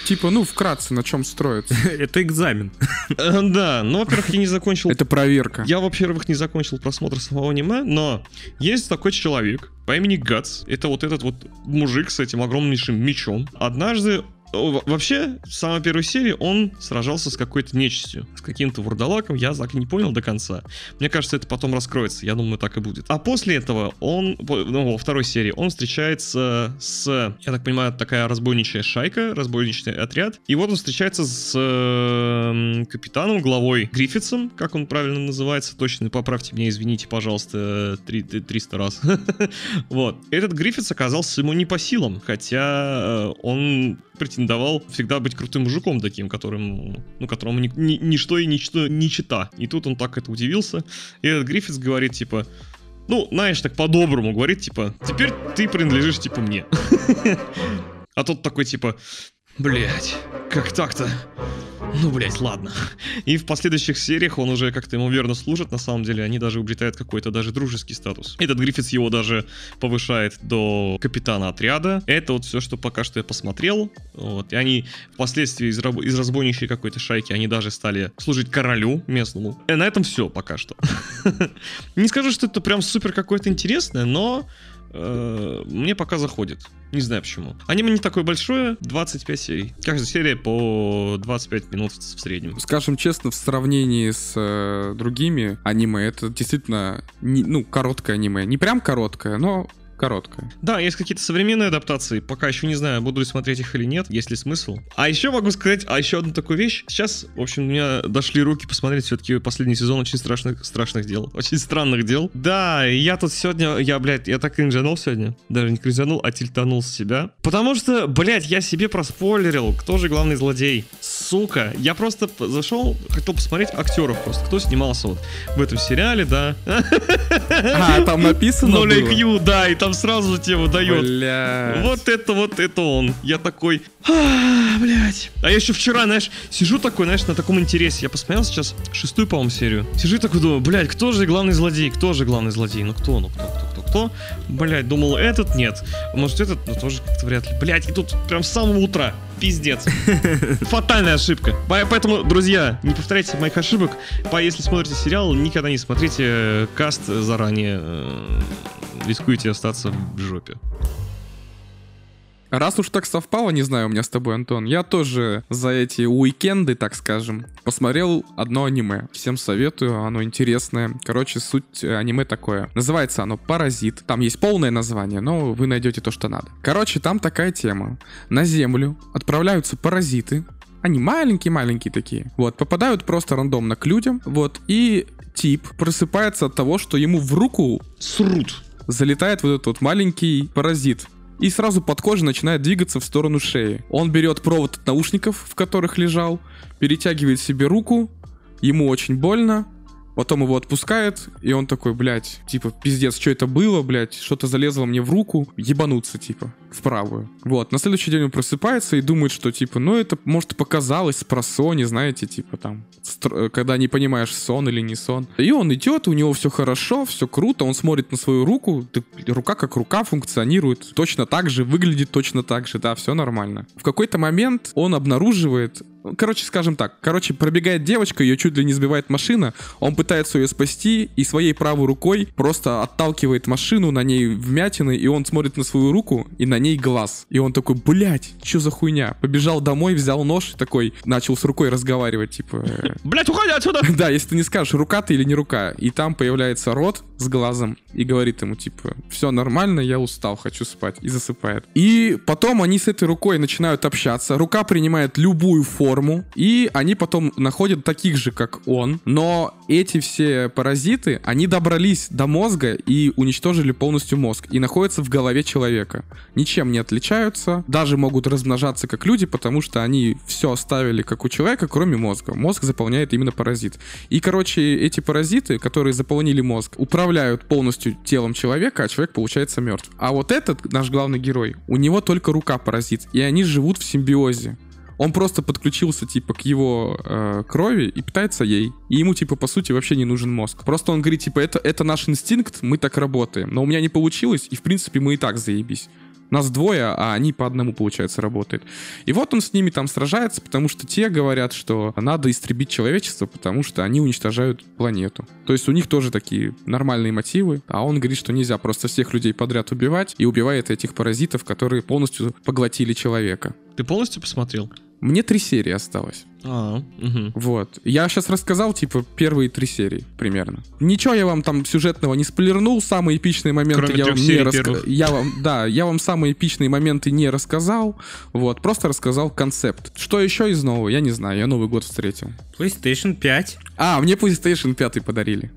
Типа, ну, вкратце, на чем строится. Это экзамен. Э, Да, ну, во-первых, я не закончил Это проверка. Я, во-первых, не закончил просмотр самого аниме, но есть такой человек по имени Гац. Это вот этот вот мужик с этим огромнейшим мечом. Однажды Вообще, в самой первой серии он сражался с какой-то нечистью, с каким-то вурдалаком, я так и не понял до конца. Мне кажется, это потом раскроется, я думаю, так и будет. А после этого он, ну, во второй серии, он встречается с, я так понимаю, такая разбойничая шайка, разбойничный отряд, и вот он встречается с э, капитаном, главой Гриффитсом, как он правильно называется, точно поправьте меня, извините, пожалуйста, три- три- 300 раз. Вот. Этот Гриффитс оказался ему не по силам, хотя э, он претендовал всегда быть крутым мужиком таким, которым, ну, которому ни- ни- ничто и ничто не чита. И тут он так это удивился. И этот Гриффитс говорит, типа, ну, знаешь, так по-доброму говорит, типа, теперь ты принадлежишь, типа, мне. А тот такой, типа, блять, как так-то? Ну, блять, ладно. И в последующих сериях он уже как-то ему верно служит, на самом деле, они даже обретают какой-то даже дружеский статус. Этот Гриффитс его даже повышает до капитана отряда. Это вот все, что пока что я посмотрел. Вот. И они впоследствии из, раб- из разбойничьей какой-то шайки, они даже стали служить королю местному. И на этом все пока что. Не скажу, что это прям супер какое-то интересное, но э, мне пока заходит. Не знаю почему. Аниме не такое большое, 25 серий. Каждая серия по 25 минут в среднем. Скажем честно, в сравнении с э, другими аниме, это действительно, не- ну, короткое аниме. Не прям короткое, но короткое. Да, есть какие-то современные адаптации. Пока еще не знаю, буду ли смотреть их или нет, есть ли смысл. А еще могу сказать, а еще одну такую вещь. Сейчас, в общем, у меня дошли руки посмотреть все-таки последний сезон очень страшных, страшных дел. Очень странных дел. Да, я тут сегодня, я, блядь, я так кринжанул сегодня. Даже не кринжанул, а тильтанул с себя. Потому что, блядь, я себе проспойлерил, кто же главный злодей. Сука, я просто зашел, хотел посмотреть актеров просто, кто снимался вот в этом сериале, да. А, там написано No было? IQ, да, и там сразу тебе выдает. Блядь. Вот это, вот это он. Я такой, а, блядь. А я еще вчера, знаешь, сижу такой, знаешь, на таком интересе. Я посмотрел сейчас шестую, по-моему, серию. Сижу и такой думаю, блядь, кто же главный злодей? Кто же главный злодей? Ну кто, ну кто, кто, кто, кто? Блядь, думал, этот нет. Может, этот, ну тоже как-то вряд ли. Блядь, и тут прям с самого утра. Пиздец. Фатальная ошибка. По- Поэтому, друзья, не повторяйте моих ошибок. По- Если смотрите сериал, никогда не смотрите э, каст заранее. э, Рискуете остаться в жопе. Раз уж так совпало, не знаю, у меня с тобой, Антон, я тоже за эти уикенды, так скажем, посмотрел одно аниме. Всем советую, оно интересное. Короче, суть э, аниме такое. Называется оно «Паразит». Там есть полное название, но вы найдете то, что надо. Короче, там такая тема. На Землю отправляются паразиты, они маленькие-маленькие такие. Вот, попадают просто рандомно к людям. Вот, и тип просыпается от того, что ему в руку Срут. Залетает вот этот вот маленький паразит. И сразу под кожей начинает двигаться в сторону шеи. Он берет провод от наушников, в которых лежал, перетягивает себе руку, ему очень больно, потом его отпускает, и он такой, блядь, типа, пиздец, что это было, блядь, что-то залезло мне в руку, ебануться, типа, в правую. Вот, на следующий день он просыпается и думает, что, типа, ну это, может, показалось с просони, знаете, типа, там, э, когда не понимаешь, сон или не сон. И он идет, у него все хорошо, все круто, он смотрит на свою руку, ты- рука как рука функционирует, точно так же, выглядит точно так же, да, все нормально. В какой-то момент он обнаруживает Короче, скажем так, короче, пробегает девочка, ее чуть ли не сбивает машина, он пытается ее спасти и своей правой рукой просто отталкивает машину, на ней вмятины, и он смотрит на свою руку, и на ней глаз. И он такой, блядь, что за хуйня? Побежал домой, взял нож и такой, начал с рукой разговаривать, типа... э, Блять, уходи отсюда! да, если ты не скажешь, рука ты или не рука. И там появляется рот с глазом и говорит ему, типа, все нормально, я устал, хочу спать. И засыпает. И потом они с этой рукой начинают общаться. Рука принимает любую форму. И они потом находят таких же, как он. Но эти все паразиты, они добрались до мозга и уничтожили полностью мозг. И находятся в голове человека. Ничем не отличаются. Даже могут размножаться как люди, потому что они все оставили как у человека, кроме мозга. Мозг заполняет именно паразит. И, короче, эти паразиты, которые заполнили мозг, управляют полностью телом человека, а человек получается мертв. А вот этот, наш главный герой, у него только рука паразит, и они живут в симбиозе. Он просто подключился, типа, к его э, крови и питается ей. И ему, типа, по сути, вообще не нужен мозг. Просто он говорит, типа, это, это наш инстинкт, мы так работаем. Но у меня не получилось, и, в принципе, мы и так заебись. Нас двое, а они по одному, получается, работают. И вот он с ними там сражается, потому что те говорят, что надо истребить человечество, потому что они уничтожают планету. То есть у них тоже такие нормальные мотивы, а он говорит, что нельзя просто всех людей подряд убивать, и убивает этих паразитов, которые полностью поглотили человека. Ты полностью посмотрел? Мне три серии осталось. А, угу. Вот. Я сейчас рассказал, типа, первые три серии примерно. Ничего я вам там сюжетного не спойлернул, самые эпичные моменты Кроме я вам не рассказал. первых. Я вам, да, я вам самые эпичные моменты не рассказал. Вот, просто рассказал концепт. Что еще из нового, я не знаю, я Новый год встретил. PlayStation 5. А, мне PlayStation 5 подарили.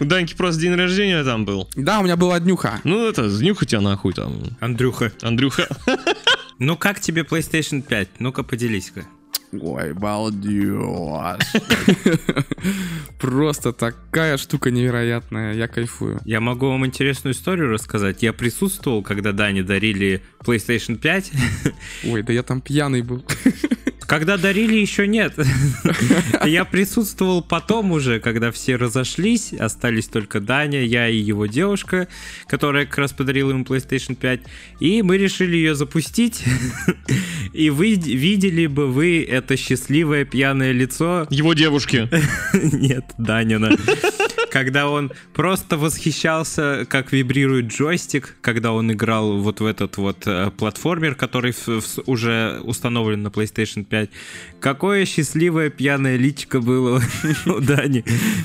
У Даньки просто день рождения там был. Да, у меня была днюха. Ну это, знюхай тебя нахуй там, Андрюха. Андрюха. Ну как тебе PlayStation 5? Ну-ка поделись-ка. Ой, балдеж. Просто такая штука невероятная, я кайфую. Я могу вам интересную историю рассказать. Я присутствовал, когда Дане дарили PlayStation 5. Ой, да я там пьяный был. Когда дарили, еще нет. Я присутствовал потом уже, когда все разошлись, остались только Даня, я и его девушка, которая как раз подарила ему PlayStation 5, и мы решили ее запустить, и вы видели бы вы это счастливое пьяное лицо, Его девушки. нет, Данина, когда он просто восхищался, как вибрирует джойстик, когда он играл вот в этот вот э, платформер, который в- в- уже установлен на PlayStation 5. Какое счастливое пьяное личико было у Дани,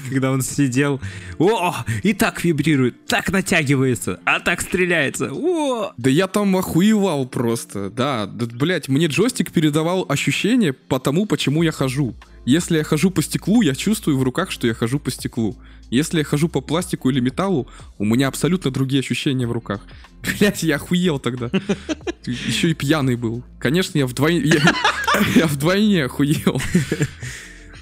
когда он сидел. О, и так вибрирует, так натягивается, а так стреляется. О! Да я там охуевал просто, да. Да, блять, мне джойстик передавал ощущение по тому, почему я хожу. Если я хожу по стеклу, я чувствую в руках, что я хожу по стеклу. Если я хожу по пластику или металлу, у меня абсолютно другие ощущения в руках. Блять, я охуел тогда. Еще и пьяный был. Конечно, я вдвойне... Я, я вдвойне охуел.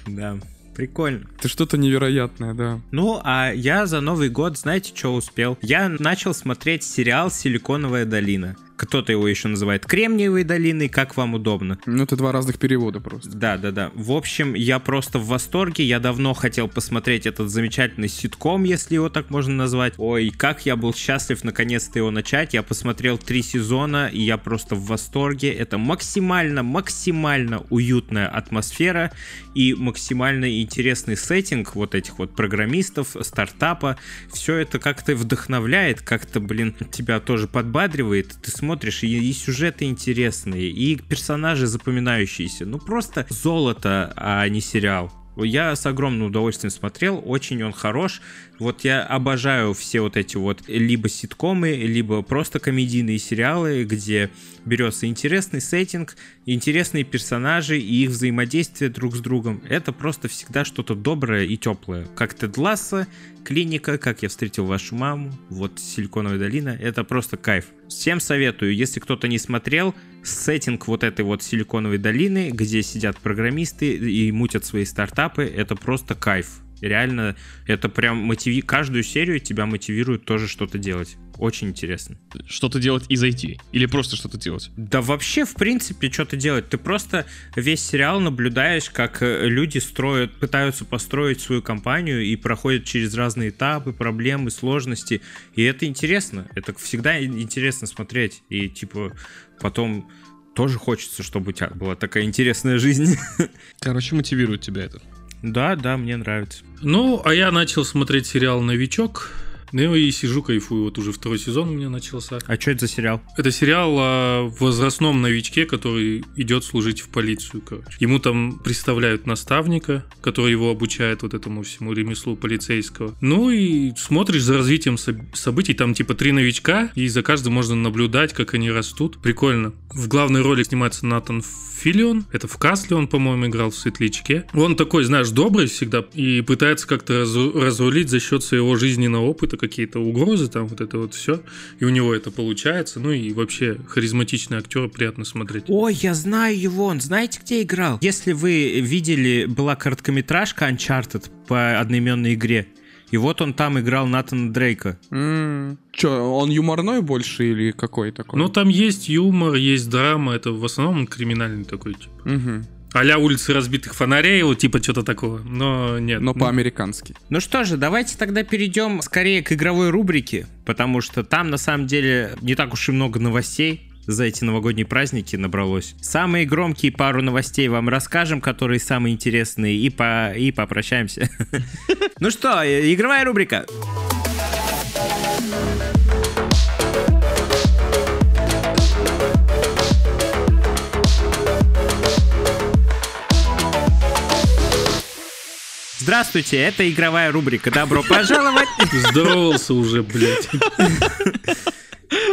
Да, прикольно. Это что-то невероятное, да. Ну, а я за Новый год, знаете, что успел? Я начал смотреть сериал «Силиконовая долина». Кто-то его еще называет Кремниевой долиной, как вам удобно. Ну, это два разных перевода просто. Да, да, да. В общем, я просто в восторге. Я давно хотел посмотреть этот замечательный ситком, если его так можно назвать. Ой, как я был счастлив наконец-то его начать. Я посмотрел три сезона, и я просто в восторге. Это максимально, максимально уютная атмосфера и максимально интересный сеттинг вот этих вот программистов, стартапа. Все это как-то вдохновляет, как-то, блин, тебя тоже подбадривает. Ты смотришь, и, и сюжеты интересные, и персонажи запоминающиеся. Ну, просто золото, а не сериал. Я с огромным удовольствием смотрел, очень он хорош. Вот я обожаю все вот эти вот либо ситкомы, либо просто комедийные сериалы, где берется интересный сеттинг, интересные персонажи и их взаимодействие друг с другом. Это просто всегда что-то доброе и теплое. Как Тед Ласса, Клиника, Как я встретил вашу маму, вот Силиконовая долина. Это просто кайф. Всем советую, если кто-то не смотрел, сеттинг вот этой вот Силиконовой долины, где сидят программисты и мутят свои стартапы, это просто кайф. Реально, это прям мотиви... Каждую серию тебя мотивирует тоже что-то делать. Очень интересно. Что-то делать и зайти. Или просто что-то делать. Да вообще, в принципе, что-то делать. Ты просто весь сериал наблюдаешь, как э, люди строят, пытаются построить свою компанию и проходят через разные этапы, проблемы, сложности. И это интересно. Это всегда интересно смотреть. И типа потом тоже хочется, чтобы у тебя была такая интересная жизнь. Короче, мотивирует тебя это. Да, да, мне нравится. Ну, а я начал смотреть сериал «Новичок». Ну и сижу, кайфую. Вот уже второй сезон у меня начался. А что это за сериал? Это сериал о возрастном новичке, который идет служить в полицию, короче. Ему там представляют наставника, который его обучает вот этому всему ремеслу полицейского. Ну и смотришь за развитием соб- событий. Там типа три новичка, и за каждым можно наблюдать, как они растут. Прикольно. В главной роли снимается Натан Филион. Это в Касле он, по-моему, играл в Светлячке. Он такой, знаешь, добрый всегда и пытается как-то разрулить за счет своего жизненного опыта какие-то угрозы, там вот это вот все. И у него это получается. Ну и вообще харизматичный актер, приятно смотреть. Ой, я знаю его, он знаете, где играл? Если вы видели, была короткометражка Uncharted по одноименной игре, и вот он там играл Натана Дрейка. М, Чё, он юморной больше или какой такой? Ну там есть юмор, есть драма, это в основном он криминальный такой, типа. Мгм. А-ля улицы разбитых фонарей, вот типа что-то такого. Но нет. Но по-американски. Ну что же, давайте тогда перейдем скорее к игровой рубрике, потому что там на самом деле не так уж и много новостей за эти новогодние праздники набралось. Самые громкие пару новостей вам расскажем, которые самые интересные, и, по... и попрощаемся. Ну что, э, игровая рубрика. Здравствуйте, это игровая рубрика. Добро пожаловать. Здоровался уже, блядь.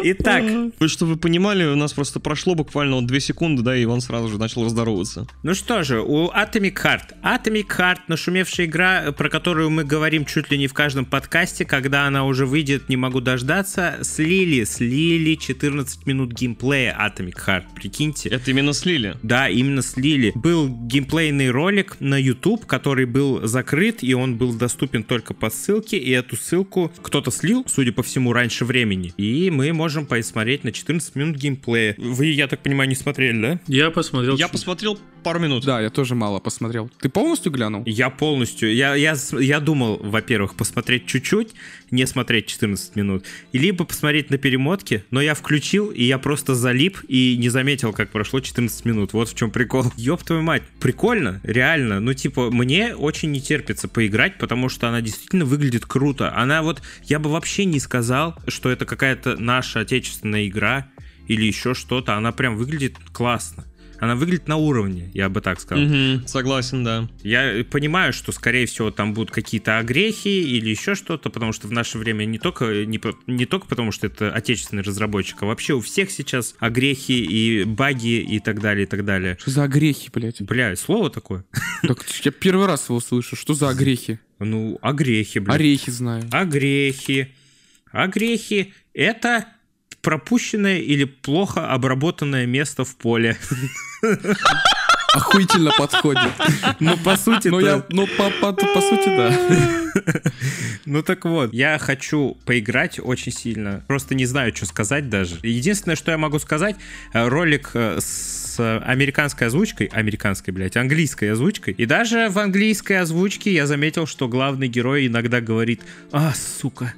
Итак, Ну, чтобы вы понимали, у нас просто прошло буквально вот 2 секунды, да, и Иван сразу же начал раздороваться. Ну что же, у Atomic Heart. Atomic Heart — нашумевшая игра, про которую мы говорим чуть ли не в каждом подкасте. Когда она уже выйдет, не могу дождаться. Слили, слили 14 минут геймплея Atomic Heart, прикиньте. Это именно слили. Да, именно слили. Был геймплейный ролик на YouTube, который был закрыт, и он был доступен только по ссылке, и эту ссылку кто-то слил, судя по всему, раньше времени. И мы можем посмотреть на 14 минут геймплея. Вы, я так понимаю, не смотрели, да? Я посмотрел. Я чуть. посмотрел пару минут. Да, я тоже мало посмотрел. Ты полностью глянул? Я полностью, я, я, я думал, во-первых, посмотреть чуть-чуть, не смотреть 14 минут, либо посмотреть на перемотке, но я включил, и я просто залип и не заметил, как прошло 14 минут. Вот в чем прикол. Ёб твою мать, прикольно, реально. Ну, типа, мне очень не терпится поиграть, потому что она действительно выглядит круто. Она вот, я бы вообще не сказал, что это какая-то наша отечественная игра или еще что-то. Она прям выглядит классно. Она выглядит на уровне, я бы так сказал. Мгм, согласен, да. Я понимаю, что, скорее всего, там будут какие-то огрехи или еще что-то, потому что в наше время не только, не, по- не только потому, что это отечественный разработчик, а вообще у всех сейчас огрехи и баги и так далее, и так далее. Что за огрехи, блядь? Бля, слово такое? Так я первый раз его слышу. Что за огрехи? Ну, огрехи, бля. Орехи знаю. Огрехи. Огрехи — это пропущенное или плохо обработанное место в поле. Охуительно подходит. Ну, по сути, Ну, я, ну, по, по, по сути, да. Ну так вот, я хочу поиграть очень сильно. Просто не знаю, что сказать даже. Единственное, что я могу сказать, э, ролик э, с американской озвучкой, американской, блядь, английской озвучкой. И даже в английской озвучке я заметил, что главный герой иногда говорит «А, сука».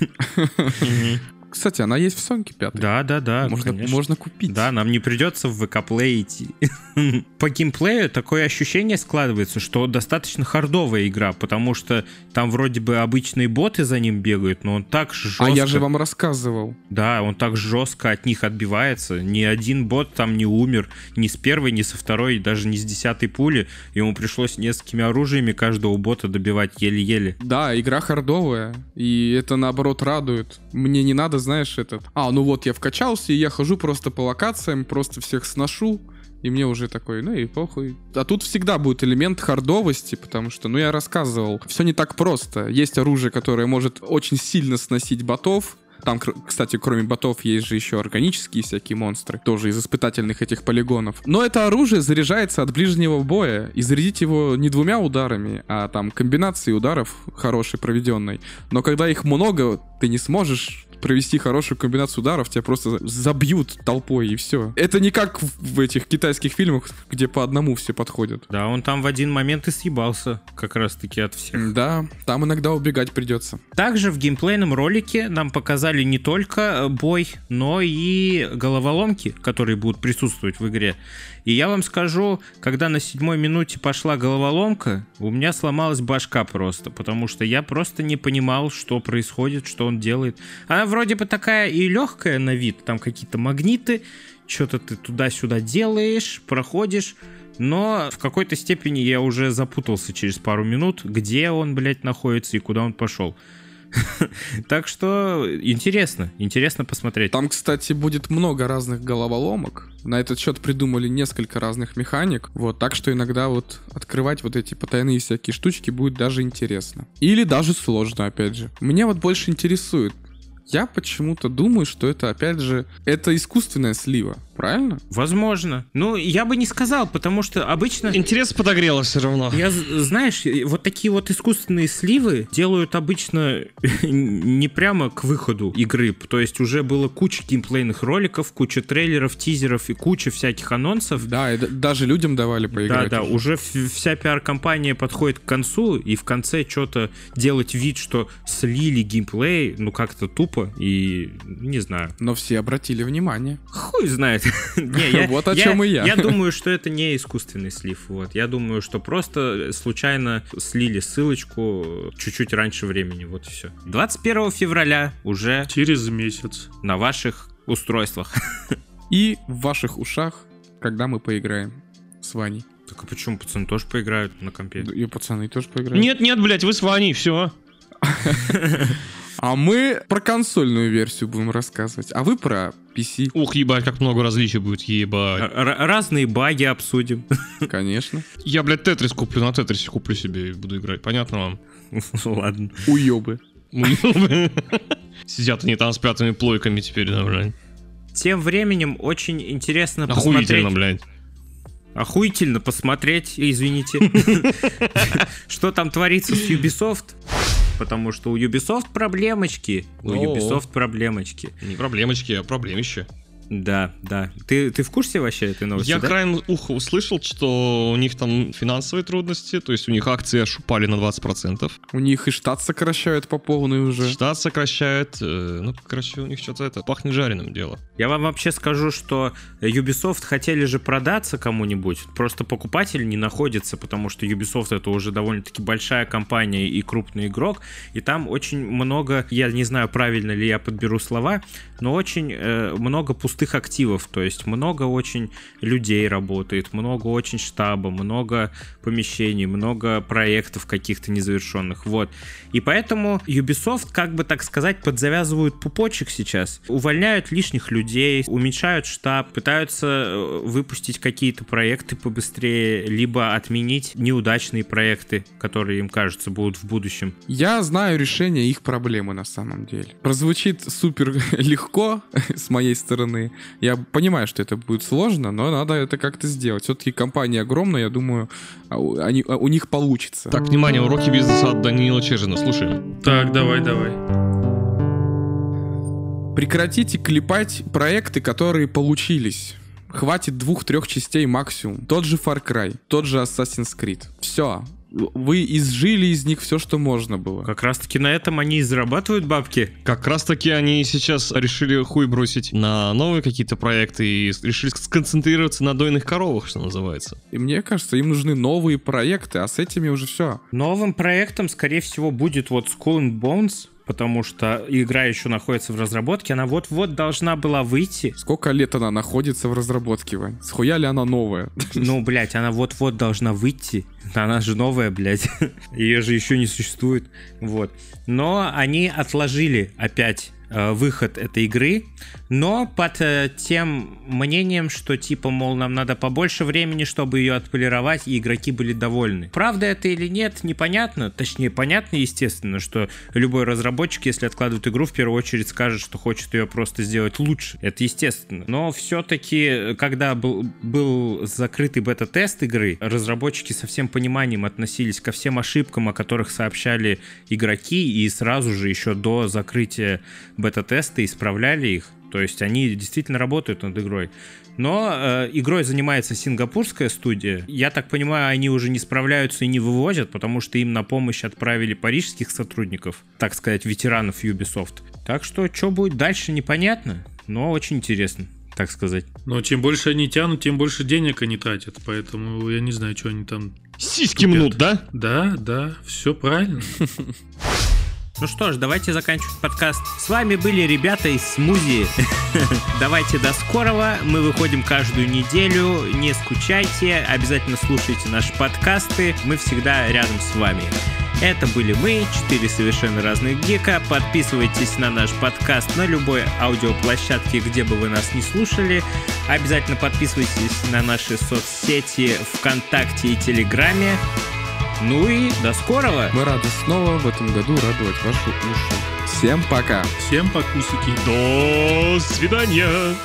mhm. Кстати, она есть в Соньке пятой. Да, да, да, можно, конечно. можно купить. Да, нам не придется в ВК-плей идти. По геймплею такое ощущение складывается, что достаточно хардовая игра, потому что там вроде бы обычные боты за ним бегают, но он так жестко... А я же вам рассказывал. Да, он так жестко от них отбивается. Ни один бот там не умер. Ни с первой, ни со второй, даже не с десятой пули. Ему пришлось несколькими оружиями каждого бота добивать еле-еле. Да, игра хардовая, и это наоборот радует. Мне не надо, знаешь, этот... А, ну вот я вкачался, и я хожу просто по локациям, просто всех сношу, и мне уже такой, ну и похуй. А тут всегда будет элемент хардовости, потому что, ну я рассказывал, все не так просто. Есть оружие, которое может очень сильно сносить ботов, там, кстати, кроме ботов есть же еще органические всякие монстры, тоже из испытательных этих полигонов. Но это оружие заряжается от ближнего боя, и зарядить его не двумя ударами, а там комбинацией ударов хорошей проведенной. Но когда их много, ты не сможешь провести хорошую комбинацию ударов, тебя просто забьют толпой и все. Это не как в этих китайских фильмах, где по одному все подходят. Да, он там в один момент и съебался как раз-таки от всех. Да, там иногда убегать придется. Также в геймплейном ролике нам показали не только э, бой, но и головоломки, которые будут присутствовать в игре. И я вам скажу, когда на седьмой минуте пошла головоломка, у меня сломалась башка просто, потому что я просто не понимал, что происходит, что он делает. Она вроде бы такая и легкая на вид, там какие-то магниты, что-то ты туда-сюда делаешь, проходишь, но в какой-то степени я уже запутался через пару минут, где он, блядь, находится и куда он пошел. Так что интересно, интересно посмотреть. Там, кстати, будет много разных головоломок. На этот счет придумали несколько разных механик. Вот, так что иногда вот открывать вот эти потайные всякие штучки будет даже интересно. Или даже сложно, опять же. Меня вот больше интересует. Я почему-то думаю, что это, опять же, это искусственная слива. Правильно? Возможно. Ну, я бы не сказал, потому что обычно... Интерес подогрело все равно. Я, знаешь, вот такие вот искусственные сливы делают обычно не прямо к выходу игры. То есть уже было куча геймплейных роликов, куча трейлеров, тизеров и куча всяких анонсов. Да, и даже людям давали Да, поиграть. да, уже. уже вся пиар-компания подходит к концу, и в конце что-то делать вид, что слили геймплей, ну как-то тупо, и не знаю. Но все обратили внимание. Хуй знает. Не, я- Вот о чем и я. Я думаю, что это не искусственный слив. Вот. Я думаю, что просто случайно слили ссылочку чуть-чуть раньше времени. Вот и все. 21 февраля уже Через месяц. на ваших устройствах. И в ваших ушах, когда мы поиграем с Ваней. Так а почему пацаны тоже поиграют на компе? И пацаны тоже поиграют. Нет, нет, блядь, вы с Ваней, все. А мы про консольную версию будем рассказывать, а вы про PC, Ух, ебать, как много различий будет, ебать. Р- разные баги обсудим. конечно. Я, блядь, Тетрис куплю, на Тетрисе куплю себе и буду играть, понятно вам? Ладно. Уёбы. Сидят они там с пятыми плойками теперь, да, блядь. Тем временем очень интересно посмотреть... Охуительно, блядь. Охуительно посмотреть, извините, что там творится с Ubisoft. Потому что у Ubisoft проблемочки. У О. Ubisoft проблемочки. Не проблемочки, а проблемище. Да, да. Ты, ты в курсе вообще этой новости? Я да? краем уха услышал, что у них там финансовые трудности, то есть у них акции ошупали на 20%. У них и штат сокращают по полной уже. Штат сокращает, э, ну, короче, у них что-то это пахнет жареным дело. Я вам вообще скажу, что Ubisoft хотели же продаться кому-нибудь, просто покупатель не находится, потому что Ubisoft это уже довольно-таки большая компания и крупный игрок, и там очень много, я не знаю, правильно ли я подберу слова, но очень э, много пустых активов, то есть много очень людей работает, много очень штаба, много помещений, много проектов каких-то незавершенных, вот. И поэтому Ubisoft, как бы так сказать, подзавязывают пупочек сейчас, увольняют лишних людей, уменьшают штаб, пытаются э, выпустить какие-то проекты побыстрее, либо отменить неудачные проекты, которые им кажется будут в будущем. Я знаю решение их проблемы на самом деле. Прозвучит супер легко с моей стороны. Я понимаю, что это будет сложно, но надо это как-то сделать. Все-таки компания огромная, я думаю, а у- они, а у них получится. Так, внимание, уроки бизнеса от Даниила Чежина, слушаем. Так, давай, давай. Прекратите клепать проекты, которые получились. Хватит двух-трех частей максимум. Тот же Far Cry, тот же Assassin's Creed. Все. Вы изжили из них все, что можно было. Как раз-таки на этом они и зарабатывают бабки. Как раз таки они сейчас решили хуй бросить на новые какие-то проекты и решили сконцентрироваться на дойных коровах, что называется. И мне кажется, им нужны новые проекты, а с этими уже все. Новым проектом, скорее всего, будет вот Skull and Bones, потому что игра еще находится в разработке, она вот-вот должна была выйти. Сколько лет она находится в разработке, Вань? Схуя ли она новая? Ну, блядь, она вот-вот должна выйти. Она же новая, блядь. Ее же еще не существует. Вот. Но они отложили опять выход этой игры, но под э, тем мнением, что типа, мол, нам надо побольше времени, чтобы ее отполировать, и игроки были довольны. Правда это или нет, непонятно. Точнее, понятно, естественно, что любой разработчик, если откладывает игру, в первую очередь скажет, что хочет ее просто сделать лучше. Это естественно. Но все-таки, когда был, был закрытый бета-тест игры, разработчики со всем пониманием относились ко всем ошибкам, о которых сообщали игроки, и сразу же еще до закрытия бета-теста исправляли их. То есть они действительно работают над игрой. Но э, игрой занимается сингапурская студия. Я так понимаю, они уже не справляются и не вывозят, потому что им на помощь отправили парижских сотрудников, так сказать, ветеранов Ubisoft. Так что, что будет дальше, непонятно, но очень интересно, так сказать. Но чем больше они тянут, тем больше денег они тратят. Поэтому я не знаю, что они там... Сиськи мнут, да? Да, да, все правильно. Ну что ж, давайте заканчивать подкаст. С вами были ребята из Смузи. Давайте до скорого. Мы выходим каждую неделю. Не скучайте. Обязательно слушайте наши подкасты. Мы всегда рядом с вами. Это были мы, четыре совершенно разных гика. Подписывайтесь на наш подкаст на любой аудиоплощадке, где бы вы нас не слушали. Обязательно подписывайтесь на наши соцсети ВКонтакте и Телеграме. Ну и до скорого! Мы рады снова в этом году радовать ваши уши. Всем пока! Всем покусики. До свидания!